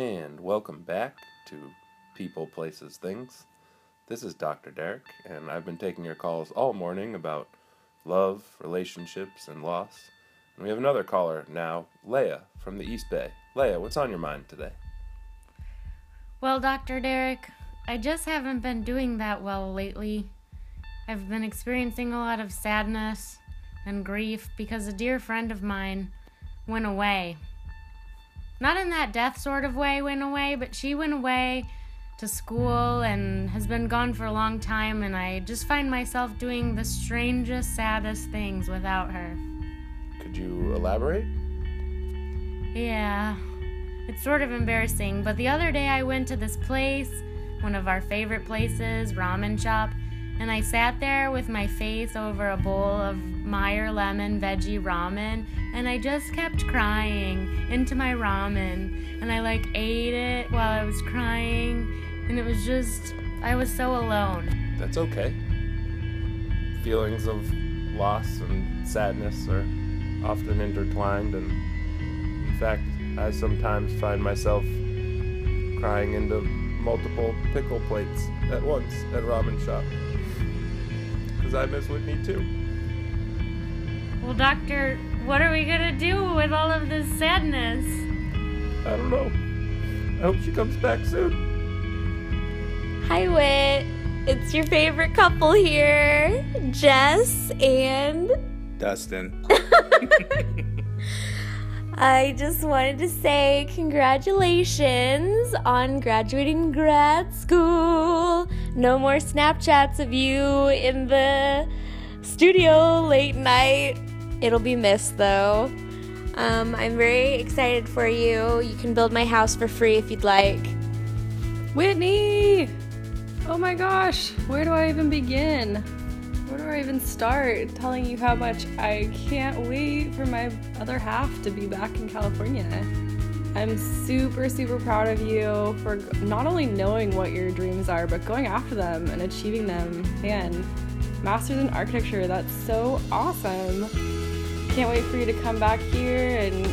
and welcome back to People, Places, Things. This is Dr. Derek, and I've been taking your calls all morning about love, relationships, and loss. And we have another caller now, Leah from the East Bay. Leah, what's on your mind today? Well, Dr. Derek, I just haven't been doing that well lately. I've been experiencing a lot of sadness and grief because a dear friend of mine went away. Not in that death sort of way, went away, but she went away to school and has been gone for a long time, and I just find myself doing the strangest, saddest things without her. Could you elaborate? Yeah, it's sort of embarrassing, but the other day I went to this place, one of our favorite places, ramen shop, and I sat there with my face over a bowl of Meyer lemon veggie ramen, and I just kept crying into my ramen, and I like ate it while I was crying, and it was just, I was so alone. That's okay. Feelings of loss and sadness are often intertwined, and in fact, I sometimes find myself crying into multiple pickle plates at once at ramen shop. Because I miss Whitney too. Well, Doctor, what are we gonna do with all of this sadness? I don't know. I hope she comes back soon. Hi, Wit. It's your favorite couple here, Jess and Dustin. I just wanted to say congratulations on graduating grad school. No more Snapchats of you in the studio late night. It'll be missed though. Um, I'm very excited for you. You can build my house for free if you'd like. Whitney! Oh my gosh, where do I even begin? Where do I even start telling you how much I can't wait for my other half to be back in California? I'm super, super proud of you for not only knowing what your dreams are, but going after them and achieving them. Man, Masters in Architecture, that's so awesome. Can't wait for you to come back here and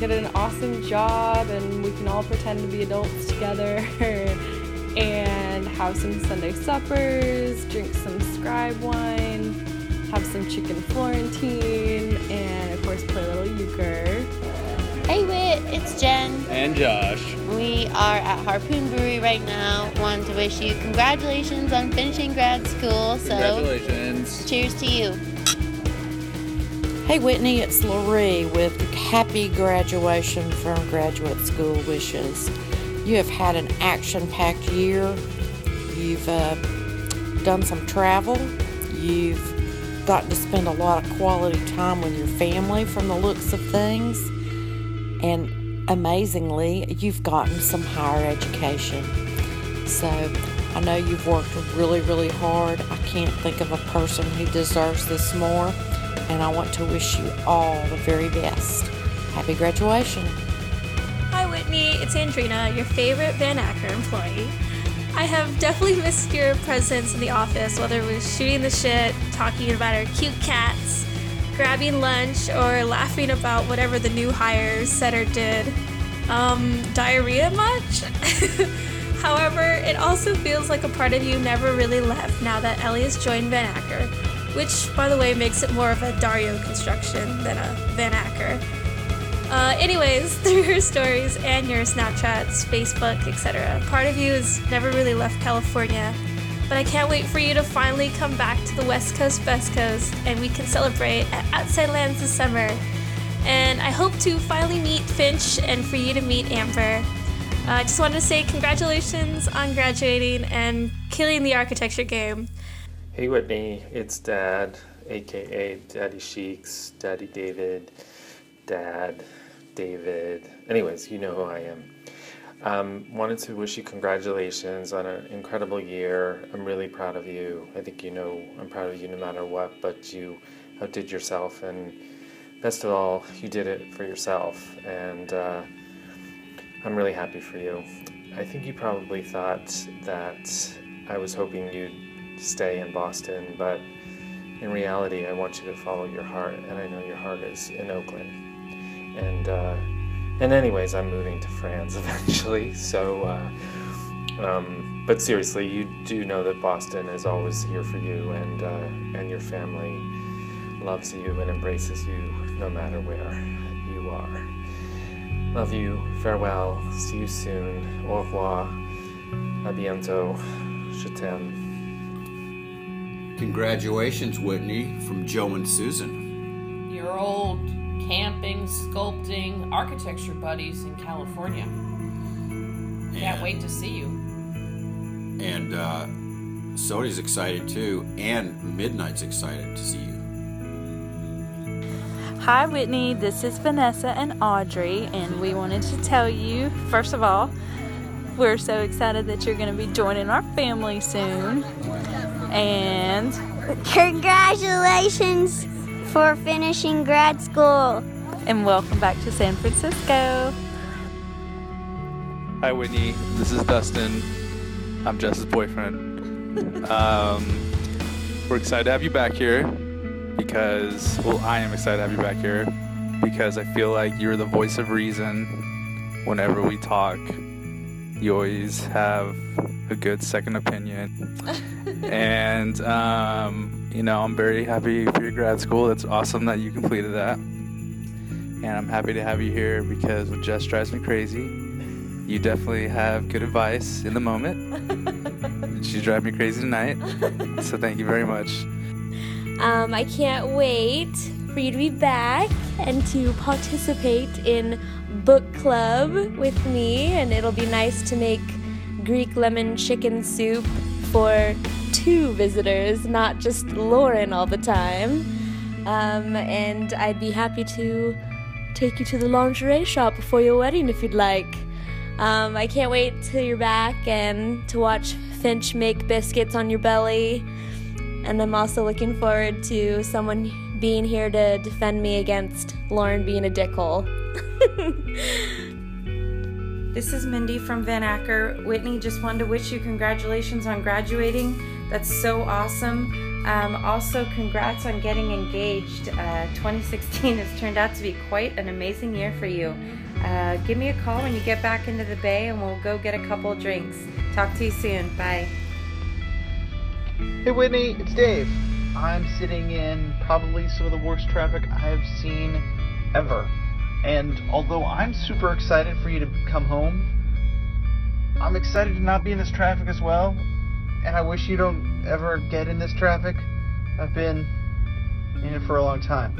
get an awesome job and we can all pretend to be adults together. and have some Sunday suppers, drink some scribe wine, have some chicken Florentine, and of course play a little euchre. Hey Wit, it's Jen. And Josh. We are at Harpoon Brewery right now. Want to wish you congratulations on finishing grad school. So Congratulations. cheers to you. Hey Whitney, it's Loree with happy graduation from graduate school wishes. You have had an action packed year. You've uh, done some travel. You've gotten to spend a lot of quality time with your family from the looks of things. And amazingly, you've gotten some higher education. So I know you've worked really, really hard. I can't think of a person who deserves this more. And I want to wish you all the very best. Happy graduation. Hi, Whitney. It's Andrina, your favorite Van Acker employee. I have definitely missed your presence in the office, whether it was shooting the shit, talking about our cute cats, grabbing lunch, or laughing about whatever the new hire said or did. Um, diarrhea much? However, it also feels like a part of you never really left now that Ellie has joined Van Acker, which, by the way, makes it more of a Dario construction than a Van Acker. Uh, anyways, through your stories and your Snapchats, Facebook, etc., part of you has never really left California. But I can't wait for you to finally come back to the West Coast, Best Coast, and we can celebrate at Outside Lands this summer. And I hope to finally meet Finch and for you to meet Amber. Uh, I just wanted to say congratulations on graduating and killing the architecture game. Hey Whitney, it's Dad, aka Daddy Sheiks, Daddy David, Dad, David. Anyways, you know who I am. Um, wanted to wish you congratulations on an incredible year. I'm really proud of you. I think you know I'm proud of you no matter what, but you outdid yourself, and best of all, you did it for yourself. And uh, I'm really happy for you. I think you probably thought that I was hoping you'd stay in Boston, but in reality, I want you to follow your heart, and I know your heart is in Oakland. And uh, and anyways, I'm moving to France eventually. So, uh, um, but seriously, you do know that Boston is always here for you, and uh, and your family loves you and embraces you no matter where you are. Love you. Farewell. See you soon. Au revoir. À bientôt. Je t'aime. Congratulations, Whitney, from Joe and Susan. Your old camping, sculpting, architecture buddies in California. Can't wait to see you. And uh, Sodi's excited too, and Midnight's excited to see you. Hi, Whitney. This is Vanessa and Audrey, and we wanted to tell you first of all, we're so excited that you're going to be joining our family soon. And Congratulations for finishing grad school. and welcome back to San Francisco. Hi, Whitney. This is Dustin. I'm Jess's boyfriend. Um, we're excited to have you back here because, well, I am excited to have you back here because I feel like you're the voice of reason whenever we talk. You always have a good second opinion. and, um, you know, I'm very happy for your grad school. It's awesome that you completed that. And I'm happy to have you here because what Jess drives me crazy. You definitely have good advice in the moment. She's driving me crazy tonight. So thank you very much. Um, I can't wait for you to be back and to participate in book club with me, and it'll be nice to make Greek lemon chicken soup for two visitors, not just Lauren all the time. Um, and I'd be happy to take you to the lingerie shop before your wedding if you'd like. Um, I can't wait till you're back and to watch Finch make biscuits on your belly. And I'm also looking forward to someone being here to defend me against Lauren being a dickhole. This is Mindy from Van Acker. Whitney, just wanted to wish you congratulations on graduating. That's so awesome. Um, also, congrats on getting engaged. Uh, 2016 has turned out to be quite an amazing year for you. Uh, give me a call when you get back into the Bay and we'll go get a couple drinks. Talk to you soon. Bye. Hey Whitney, it's Dave. I'm sitting in probably some of the worst traffic I've seen ever. And although I'm super excited for you to come home, I'm excited to not be in this traffic as well. And I wish you don't ever get in this traffic. I've been in it for a long time.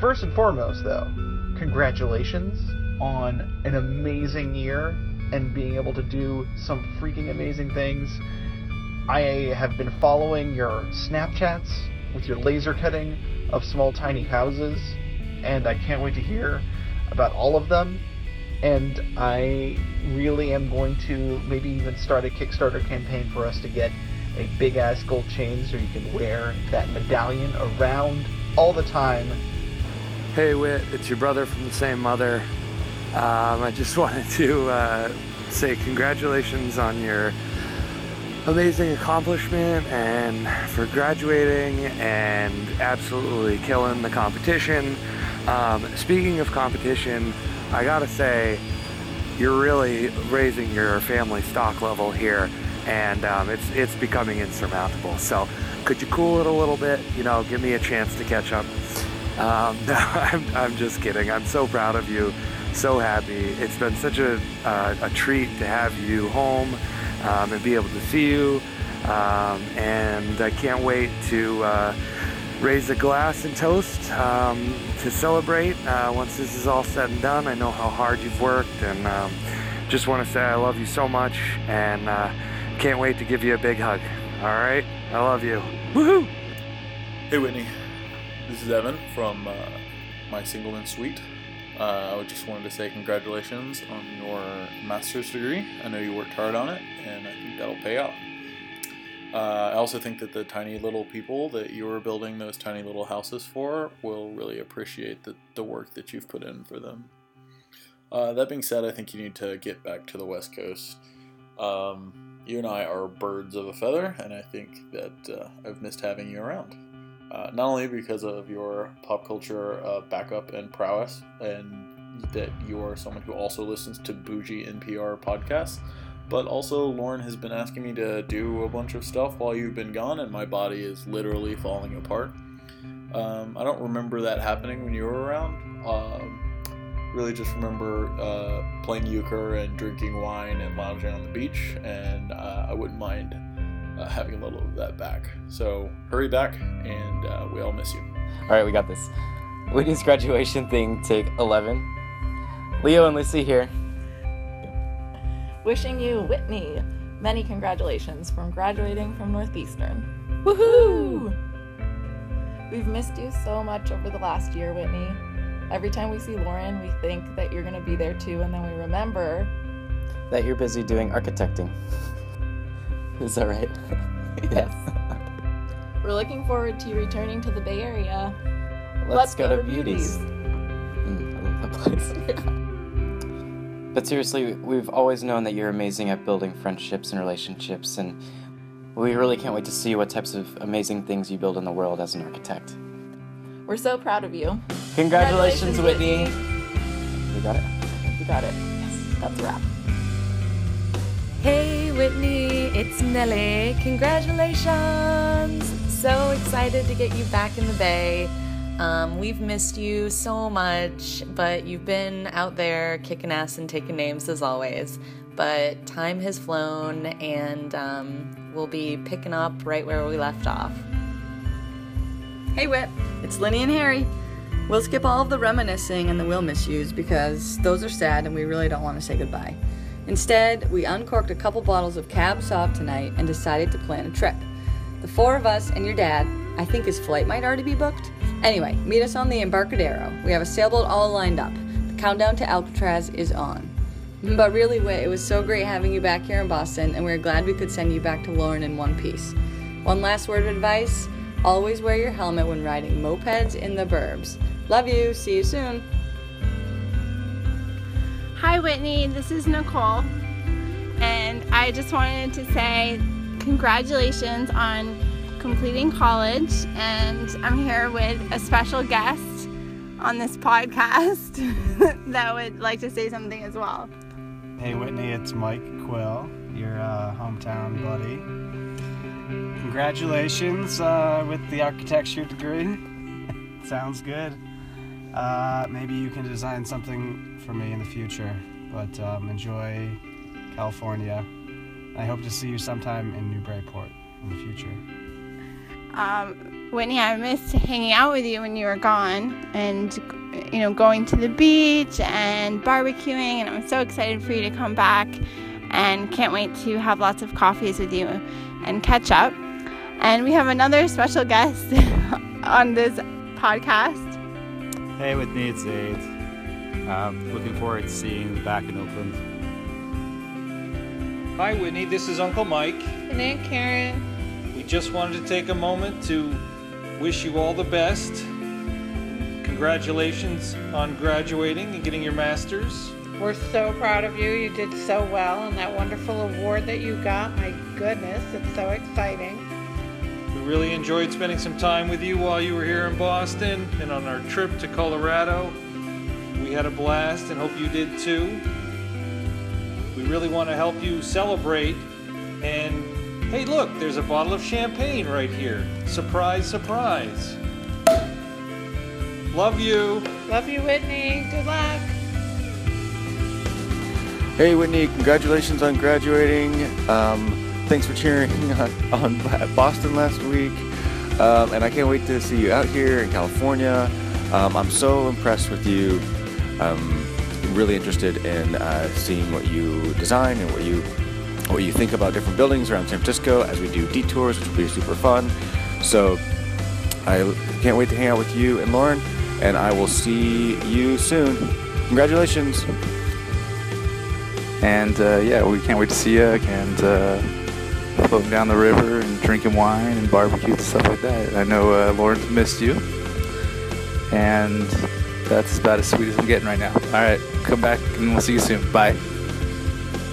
First and foremost, though, congratulations on an amazing year and being able to do some freaking amazing things. I have been following your Snapchats with your laser cutting of small tiny houses, and I can't wait to hear about all of them. And I really am going to maybe even start a Kickstarter campaign for us to get a big ass gold chain so you can wear that medallion around all the time. Hey, Whit, it's your brother from the same mother. Um, I just wanted to uh, say congratulations on your amazing accomplishment and for graduating and absolutely killing the competition. Um, speaking of competition, I gotta say, you're really raising your family stock level here, and um, it's it's becoming insurmountable. So, could you cool it a little bit? You know, give me a chance to catch up. Um, no, I'm, I'm just kidding. I'm so proud of you, so happy. It's been such a uh, a treat to have you home um, and be able to see you, um, and I can't wait to. Uh, raise a glass and toast um, to celebrate uh, once this is all said and done. I know how hard you've worked, and um, just want to say I love you so much, and uh, can't wait to give you a big hug. All right, I love you. Woohoo! Hey Whitney, this is Evan from uh, my Singleman Suite. Uh, I just wanted to say congratulations on your master's degree. I know you worked hard on it, and I think that'll pay off. Uh, I also think that the tiny little people that you are building those tiny little houses for will really appreciate the, the work that you've put in for them. Uh, that being said, I think you need to get back to the West Coast. Um, you and I are birds of a feather, and I think that uh, I've missed having you around. Uh, not only because of your pop culture uh, backup and prowess, and that you are someone who also listens to bougie NPR podcasts. But also, Lauren has been asking me to do a bunch of stuff while you've been gone, and my body is literally falling apart. Um, I don't remember that happening when you were around. Um, really, just remember uh, playing euchre and drinking wine and lounging on the beach, and uh, I wouldn't mind uh, having a little of that back. So hurry back, and uh, we all miss you. All right, we got this. Whitney's graduation thing, take 11. Leo and Lucy here. Wishing you, Whitney, many congratulations from graduating from Northeastern. Woohoo! We've missed you so much over the last year, Whitney. Every time we see Lauren, we think that you're going to be there too, and then we remember That you're busy doing architecting. Is that right? yes. We're looking forward to you returning to the Bay Area. Let's, go, to Beauties. Mm, I love that place. but seriously, we've always known that you're amazing at building friendships and relationships, and we really can't wait to see what types of amazing things you build in the world as an architect. We're so proud of you. Congratulations, Congratulations, Whitney. Whitney. You got it? You got it. Yes, that's a wrap. Hey Whitney, it's Nelly. Congratulations! So excited to get you back in the Bay. Um, we've missed you so much, but you've been out there kicking ass and taking names as always. But time has flown, and um, we'll be picking up right where we left off. Hey, Whit, It's Lenny and Harry. We'll skip all of the reminiscing and the will miss yous because those are sad and we really don't want to say goodbye. Instead, we uncorked a couple bottles of Cab Sauv tonight and decided to plan a trip. The four of us and your dad, I think his flight might already be booked. Anyway, meet us on the Embarcadero. We have a sailboat all lined up. The countdown to Alcatraz is on. But really, Whit, it was so great having you back here in Boston, and we're glad we could send you back to Lauren in one piece. One last word of advice always wear your helmet when riding mopeds in the burbs. Love you. See you soon. Hi, Whitney. This is Nicole. And I just wanted to say congratulations on completing college. And I'm here with a special guest on this podcast that would like to say something as well. Hey Whitney, it's Mike Quill, your uh, hometown buddy. Congratulations uh, with the architecture degree. Sounds good. Uh, maybe you can design something for me in the future, but um, enjoy California. I hope to see you sometime in Newburyport in the future. Um, Whitney, I missed hanging out with you when you were gone and, you know, going to the beach and barbecuing. And I'm so excited for you to come back and can't wait to have lots of coffees with you and catch up. And we have another special guest on this podcast. Hey, with me, it's Aid. Um, looking forward to seeing you back in Oakland. Hi, Whitney. This is Uncle Mike. And Aunt Karen. Just wanted to take a moment to wish you all the best. Congratulations on graduating and getting your master's. We're so proud of you. You did so well, and that wonderful award that you got. My goodness, it's so exciting. We really enjoyed spending some time with you while you were here in Boston and on our trip to Colorado. We had a blast and hope you did too. We really want to help you celebrate. And hey, look, there's a bottle of champagne right here. Surprise, surprise. Love you. Love you, Whitney. Good luck. Hey Whitney, congratulations on graduating. Um, thanks for cheering on, on Boston last week. Um, and I can't wait to see you out here in California. Um, I'm so impressed with you. I'm really interested in uh, seeing what you design and what you what you think about different buildings around San Francisco as we do detours, which will be super fun. So I can't wait to hang out with you and Lauren, and I will see you soon. Congratulations. And uh, yeah, we can't wait to see you and uh, floating down the river and drinking wine and barbecue and stuff like that. I know uh, Lauren's missed you, and that's about as sweet as I'm getting right now. All right, come back and we'll see you soon. Bye.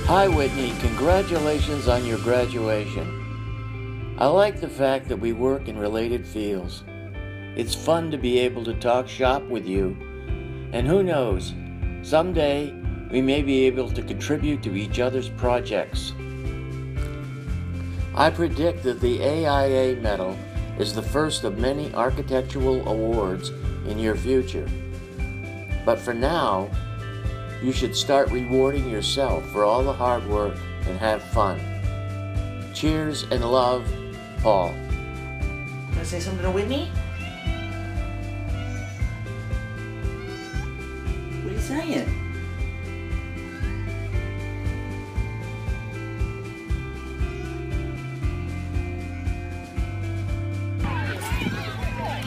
Hi, Whitney. Congratulations on your graduation. I like the fact that we work in related fields. It's fun to be able to talk shop with you. And who knows, Someday, we may be able to contribute to each other's projects. I predict that the AIA Medal is the first of many architectural awards in your future. But for now, you should start rewarding yourself for all the hard work and have fun. Cheers and love, Paul. Want to say something to Whitney? What are you saying?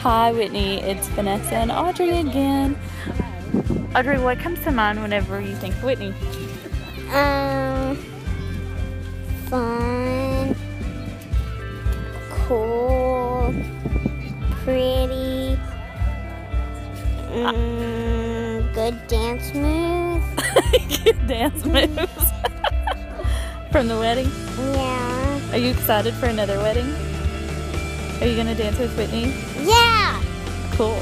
Hi, Whitney. It's Vanessa and Audrey again. Audrey, what comes to mind whenever you think of Whitney? Um, fun, cool, pretty, mm, good dance moves. Good dance moves. From the wedding? Yeah. Are you excited for another wedding? Are you gonna dance with Whitney? Yeah. Cool.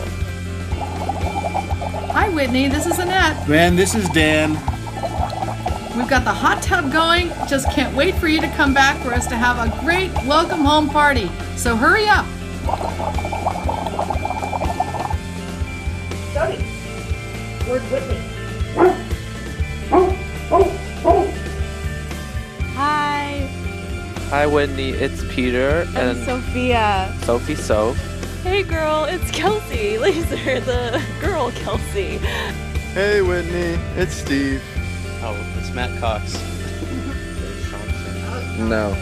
Hi, Whitney. This is Annette. Man, this is Dan. We've got the hot tub going. Just can't wait for you to come back for us to have a great welcome home party. So hurry up. Jody, where's Whitney? Hi, Hi, Whitney. It's Peter I'm and Sophia. Sophie Soph. Hey, girl, it's Kelsey Laser, the girl Kelsey. Hey, Whitney. It's Steve. Oh, it's Matt Cox. No.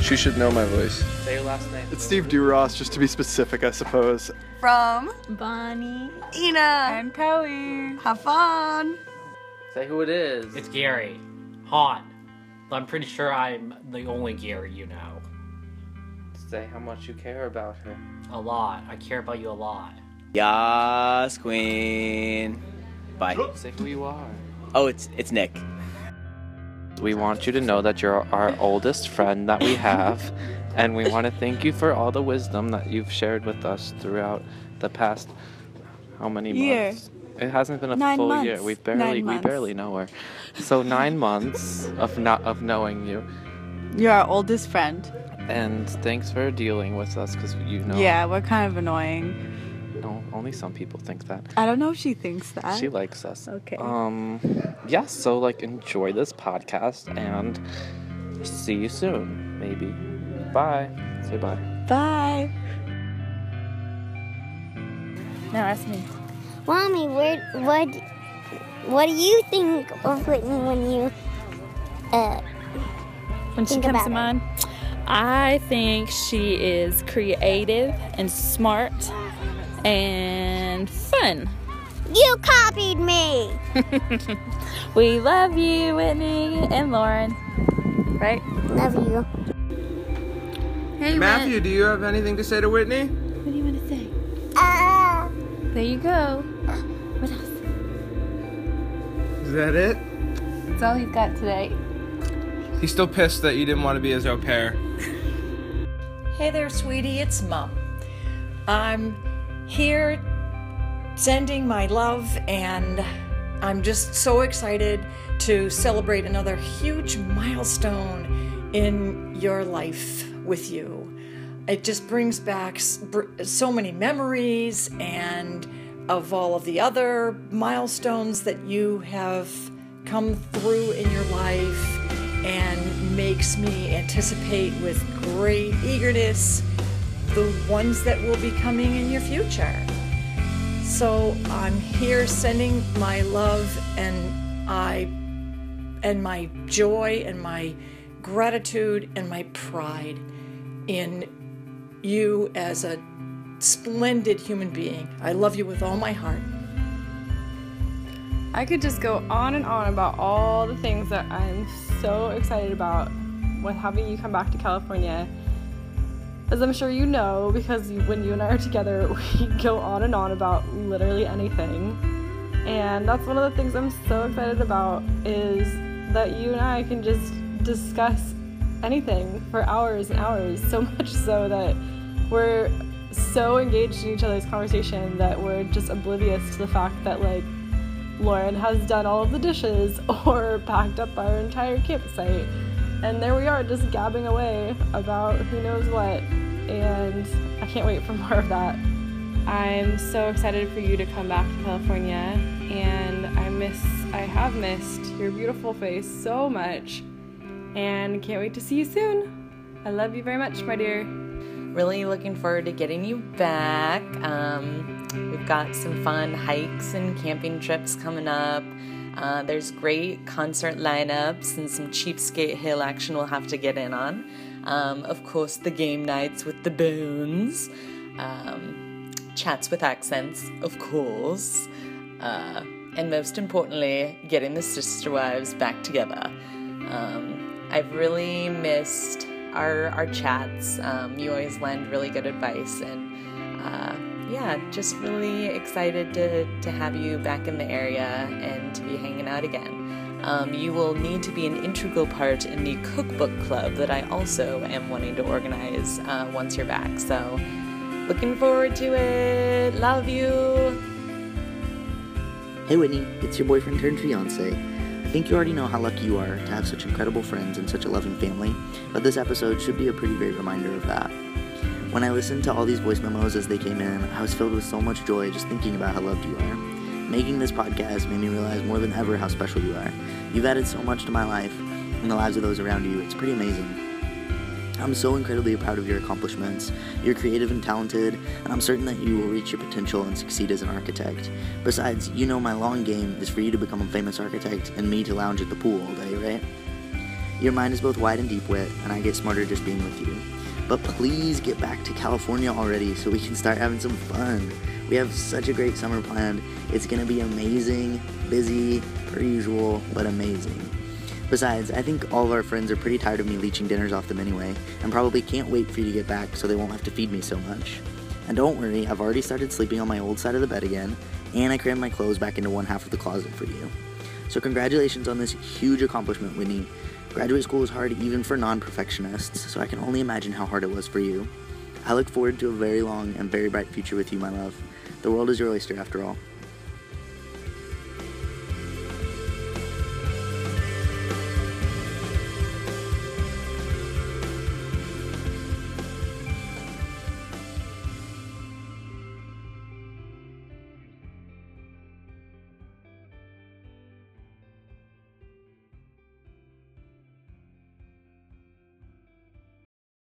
She should know my voice. Say your last name. It's Steve Duross, just to be specific, I suppose. From Bonnie, Ina, and Chloe. have fun. Say who it is. It's Gary. Hot. I'm pretty sure I'm the only Gary you know. Say how much you care about her. A lot. I care about you a lot. Yas, Queen. Bye. Say who you are. Oh, it's it's Nick. We want you to know that you're our oldest friend that we have, and we want to thank you for all the wisdom that you've shared with us throughout the past how many Year. months? It hasn't been a Nine full year. We've barely we barely know her. So nine months of not of knowing you, You're our oldest friend. And thanks for dealing with us because you know. Yeah, we're kind of annoying. No, only some people think that. I don't know if she thinks that. She likes us. Okay. Um, yeah, so like enjoy this podcast and see you soon, maybe. Bye. Say bye. Bye. Now ask me. Mommy, where, what, what do you think of Whitney when you, uh, When she think comes about to her? mind, I think she is creative and smart and fun. You copied me. we love you, Whitney and Lauren. Right? Love you. Hey, Matthew, do you have anything to say to Whitney? What do you want to say? Ah. There you go. What else? Is that it? That's all he's got today. He's still pissed that you didn't want to be his au pair. Hey there, sweetie, it's Mom. I'm here sending my love, and I'm just so excited to celebrate another huge milestone in your life with you. It just brings back so many memories and of all of the other milestones that you have come through in your life and makes me anticipate with great eagerness the ones that will be coming in your future. So I'm here sending my love and I and my joy and my gratitude and my pride in you as a splendid human being. I love you with all my heart. I could just go on and on about all the things that I'm so excited about with having you come back to California. As I'm sure you know, because when you and I are together, we go on and on about literally anything. And that's one of the things I'm so excited about is that you and I can just discuss anything for hours and hours, so much so that we're so engaged in each other's conversation that we're just oblivious to the fact that like Lauren has done all of the dishes or packed up our entire campsite. And there we are, just gabbing away about who knows what. And I can't wait for more of that. I'm so excited for you to come back to California, and I miss, I have missed your beautiful face so much, and can't wait to see you soon. I love you very much, my dear. Really looking forward to getting you back. Um, we've got some fun hikes and camping trips coming up. Uh, there's great concert lineups and some cheapskate hill action we'll have to get in on. Um, of course, the game nights with the boons. Um, chats with accents, of course, uh, and most importantly, getting the sister wives back together. Um, I've really missed our our chats. Um, you always lend really good advice, and uh, yeah, just really excited to to have you back in the area and to be hanging out again. Um, you will need to be an integral part in the cookbook club that I also am wanting to organize uh, once you're back. So. Looking forward to it. Love you. Hey Whitney, it's your boyfriend turned fiance. I think you already know how lucky you are to have such incredible friends and such a loving family, but this episode should be a pretty great reminder of that. When I listened to all these voice memos as they came in, I was filled with so much joy just thinking about how loved you are. Making this podcast made me realize more than ever how special you are. You've added so much to my life and the lives of those around you. It's pretty amazing. I'm so incredibly proud of your accomplishments. You're creative and talented, and I'm certain that you will reach your potential and succeed as an architect. Besides, you know my long game is for you to become a famous architect and me to lounge at the pool all day, right? Your mind is both wide and deep wit, and I get smarter just being with you. But please get back to California already so we can start having some fun. We have such a great summer planned. It's gonna be amazing, busy, per usual, but amazing. Besides, I think all of our friends are pretty tired of me leeching dinners off them anyway, and probably can't wait for you to get back so they won't have to feed me so much. And don't worry, I've already started sleeping on my old side of the bed again, and I crammed my clothes back into one half of the closet for you. So, congratulations on this huge accomplishment, Whitney. Graduate school is hard even for non perfectionists, so I can only imagine how hard it was for you. I look forward to a very long and very bright future with you, my love. The world is your oyster, after all.